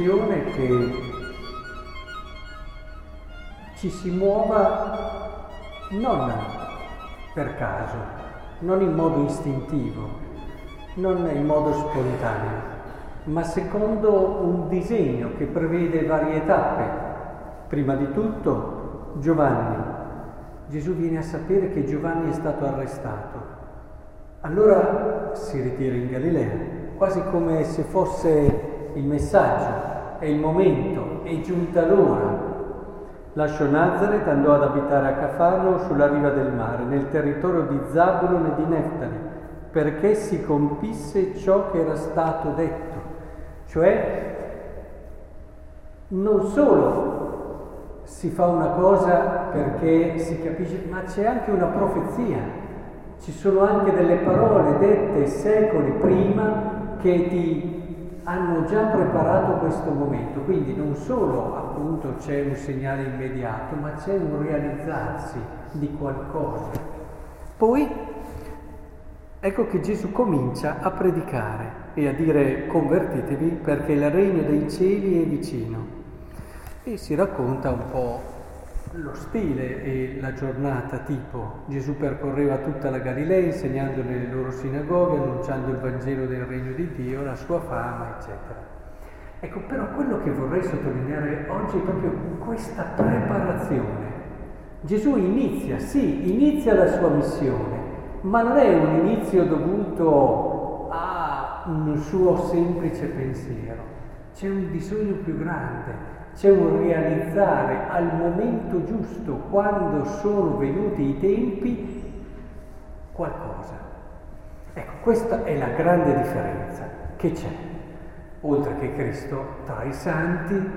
l'impressione che ci si muova non per caso, non in modo istintivo, non in modo spontaneo, ma secondo un disegno che prevede varie tappe. Prima di tutto Giovanni. Gesù viene a sapere che Giovanni è stato arrestato. Allora si ritira in Galilea, quasi come se fosse il messaggio, è il momento, è giunta l'ora. Lasciò Nazareth, andò ad abitare a Cafarno sulla riva del mare, nel territorio di Zabulon e di Neftali, perché si compisse ciò che era stato detto. Cioè, non solo si fa una cosa perché si capisce, ma c'è anche una profezia ci sono anche delle parole dette secoli prima che ti hanno già preparato questo momento, quindi non solo appunto c'è un segnale immediato, ma c'è un realizzarsi di qualcosa. Poi ecco che Gesù comincia a predicare e a dire convertitevi perché il regno dei cieli è vicino. E si racconta un po' lo stile e la giornata tipo. Gesù percorreva tutta la Galilea insegnando nelle loro sinagoghe, annunciando il Vangelo del Regno di Dio, la sua fama, eccetera. Ecco, però quello che vorrei sottolineare oggi è proprio questa preparazione. Gesù inizia, sì, inizia la sua missione, ma non è un inizio dovuto a un suo semplice pensiero. C'è un bisogno più grande, c'è un realizzare al momento giusto, quando sono venuti i tempi, qualcosa. Ecco, questa è la grande differenza che c'è, oltre che Cristo, tra i santi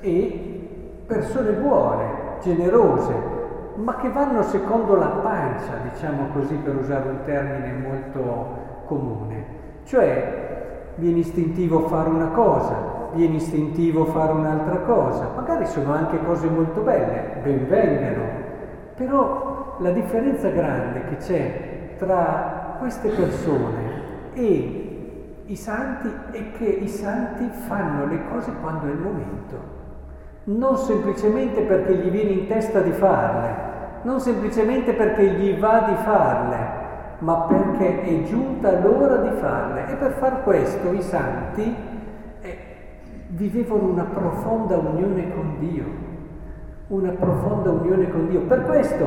e persone buone, generose, ma che vanno secondo la pancia, diciamo così per usare un termine molto comune. Cioè, viene istintivo fare una cosa, viene istintivo fare un'altra cosa, magari sono anche cose molto belle, ben vengano, però la differenza grande che c'è tra queste persone e i santi è che i santi fanno le cose quando è il momento, non semplicemente perché gli viene in testa di farle, non semplicemente perché gli va di farle, ma perché è giunta l'ora di farle. E per far questo i santi vivevano una profonda unione con Dio, una profonda unione con Dio. Per questo,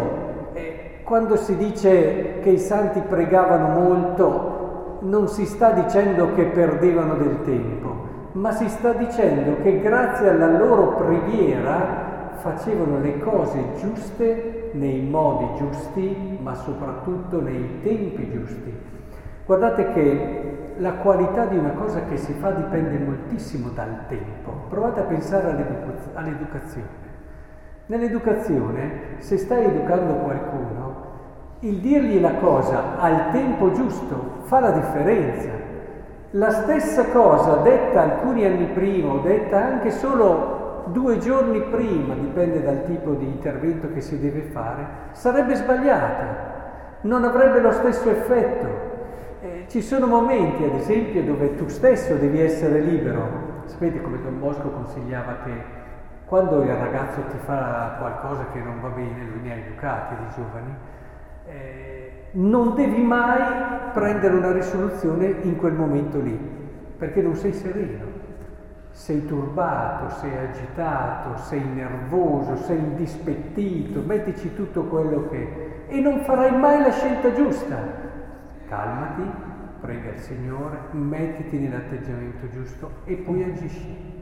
eh, quando si dice che i santi pregavano molto, non si sta dicendo che perdevano del tempo, ma si sta dicendo che grazie alla loro preghiera facevano le cose giuste nei modi giusti, ma soprattutto nei tempi giusti. Guardate che la qualità di una cosa che si fa dipende moltissimo dal tempo. Provate a pensare all'educazione. Nell'educazione, se stai educando qualcuno, il dirgli la cosa al tempo giusto fa la differenza. La stessa cosa detta alcuni anni prima o detta anche solo due giorni prima, dipende dal tipo di intervento che si deve fare, sarebbe sbagliata, non avrebbe lo stesso effetto. Ci sono momenti, ad esempio, dove tu stesso devi essere libero. Sapete come Don Bosco consigliava che quando il ragazzo ti fa qualcosa che non va bene, lui ne ha educati di giovani, eh, non devi mai prendere una risoluzione in quel momento lì, perché non sei sereno. Sei turbato, sei agitato, sei nervoso, sei indispettito, mettici tutto quello che... e non farai mai la scelta giusta calmati, prega il Signore, mettiti nell'atteggiamento giusto e poi agisci.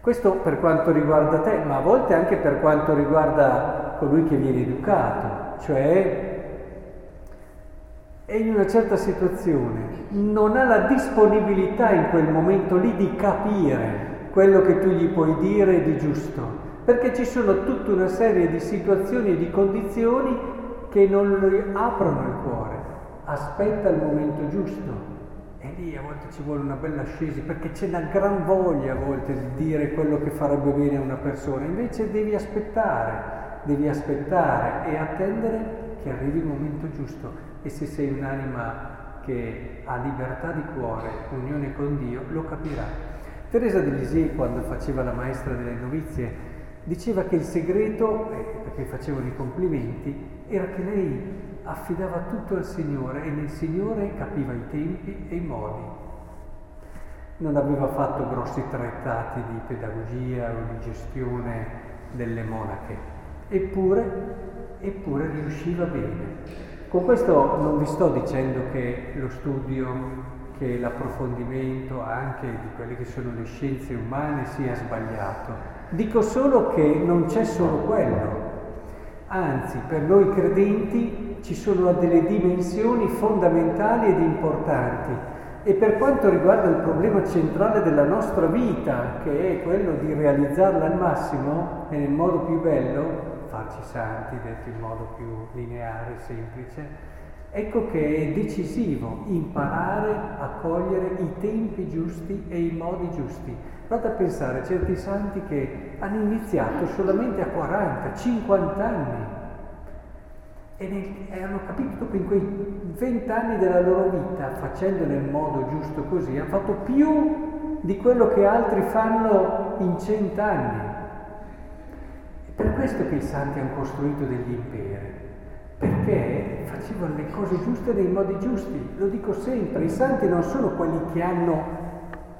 Questo per quanto riguarda te, ma a volte anche per quanto riguarda colui che viene educato, cioè è in una certa situazione, non ha la disponibilità in quel momento lì di capire quello che tu gli puoi dire di giusto, perché ci sono tutta una serie di situazioni e di condizioni che non gli aprono il cuore aspetta il momento giusto. E lì a volte ci vuole una bella scesi, perché c'è una gran voglia a volte di dire quello che farebbe bene a una persona. Invece devi aspettare, devi aspettare e attendere che arrivi il momento giusto. E se sei un'anima che ha libertà di cuore, unione con Dio, lo capirà. Teresa di Lisieux, quando faceva la maestra delle novizie, diceva che il segreto, eh, perché facevano i complimenti, era che lei affidava tutto al Signore e nel Signore capiva i tempi e i modi. Non aveva fatto grossi trattati di pedagogia o di gestione delle monache, eppure, eppure riusciva bene. Con questo non vi sto dicendo che lo studio che l'approfondimento anche di quelle che sono le scienze umane sia sbagliato. Dico solo che non c'è solo quello. Anzi, per noi credenti ci sono delle dimensioni fondamentali ed importanti. E per quanto riguarda il problema centrale della nostra vita, che è quello di realizzarla al massimo e nel modo più bello, farci santi, detto in modo più lineare, semplice, Ecco che è decisivo imparare a cogliere i tempi giusti e i modi giusti. Vado a pensare a certi santi che hanno iniziato solamente a 40, 50 anni e, nel, e hanno capito che in quei 20 anni della loro vita, facendo nel modo giusto così, hanno fatto più di quello che altri fanno in 100 anni. È per questo che i santi hanno costruito degli imperi perché facevano le cose giuste nei modi giusti. Lo dico sempre, i santi non sono quelli che hanno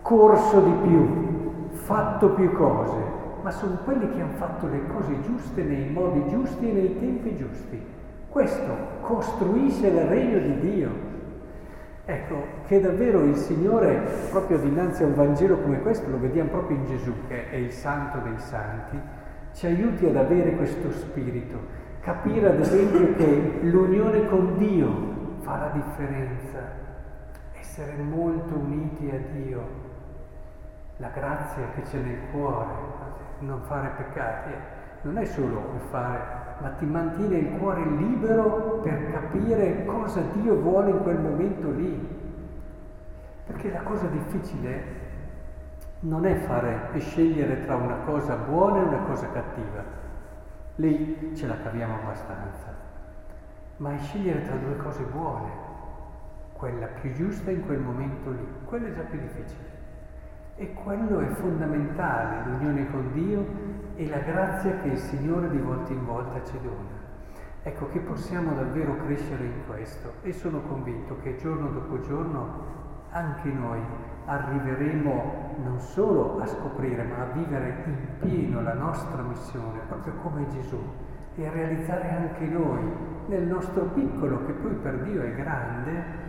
corso di più, fatto più cose, ma sono quelli che hanno fatto le cose giuste nei modi giusti e nei tempi giusti. Questo costruisce il regno di Dio. Ecco, che davvero il Signore, proprio dinanzi a un Vangelo come questo, lo vediamo proprio in Gesù, che è il santo dei santi, ci aiuti ad avere questo spirito Capire ad esempio che l'unione con Dio fa la differenza, essere molto uniti a Dio, la grazia che c'è nel cuore, non fare peccati, non è solo fare, ma ti mantiene il cuore libero per capire cosa Dio vuole in quel momento lì. Perché la cosa difficile non è fare e scegliere tra una cosa buona e una cosa cattiva lì ce la caviamo abbastanza, ma è scegliere tra due cose buone, quella più giusta in quel momento lì, quello è già più difficile. E quello è fondamentale, l'unione con Dio e la grazia che il Signore di volta in volta ci dona. Ecco che possiamo davvero crescere in questo e sono convinto che giorno dopo giorno anche noi arriveremo non solo a scoprire, ma a vivere in pieno la nostra missione, proprio come Gesù, e a realizzare anche noi, nel nostro piccolo, che poi per Dio è grande,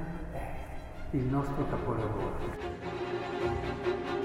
il nostro capolavoro.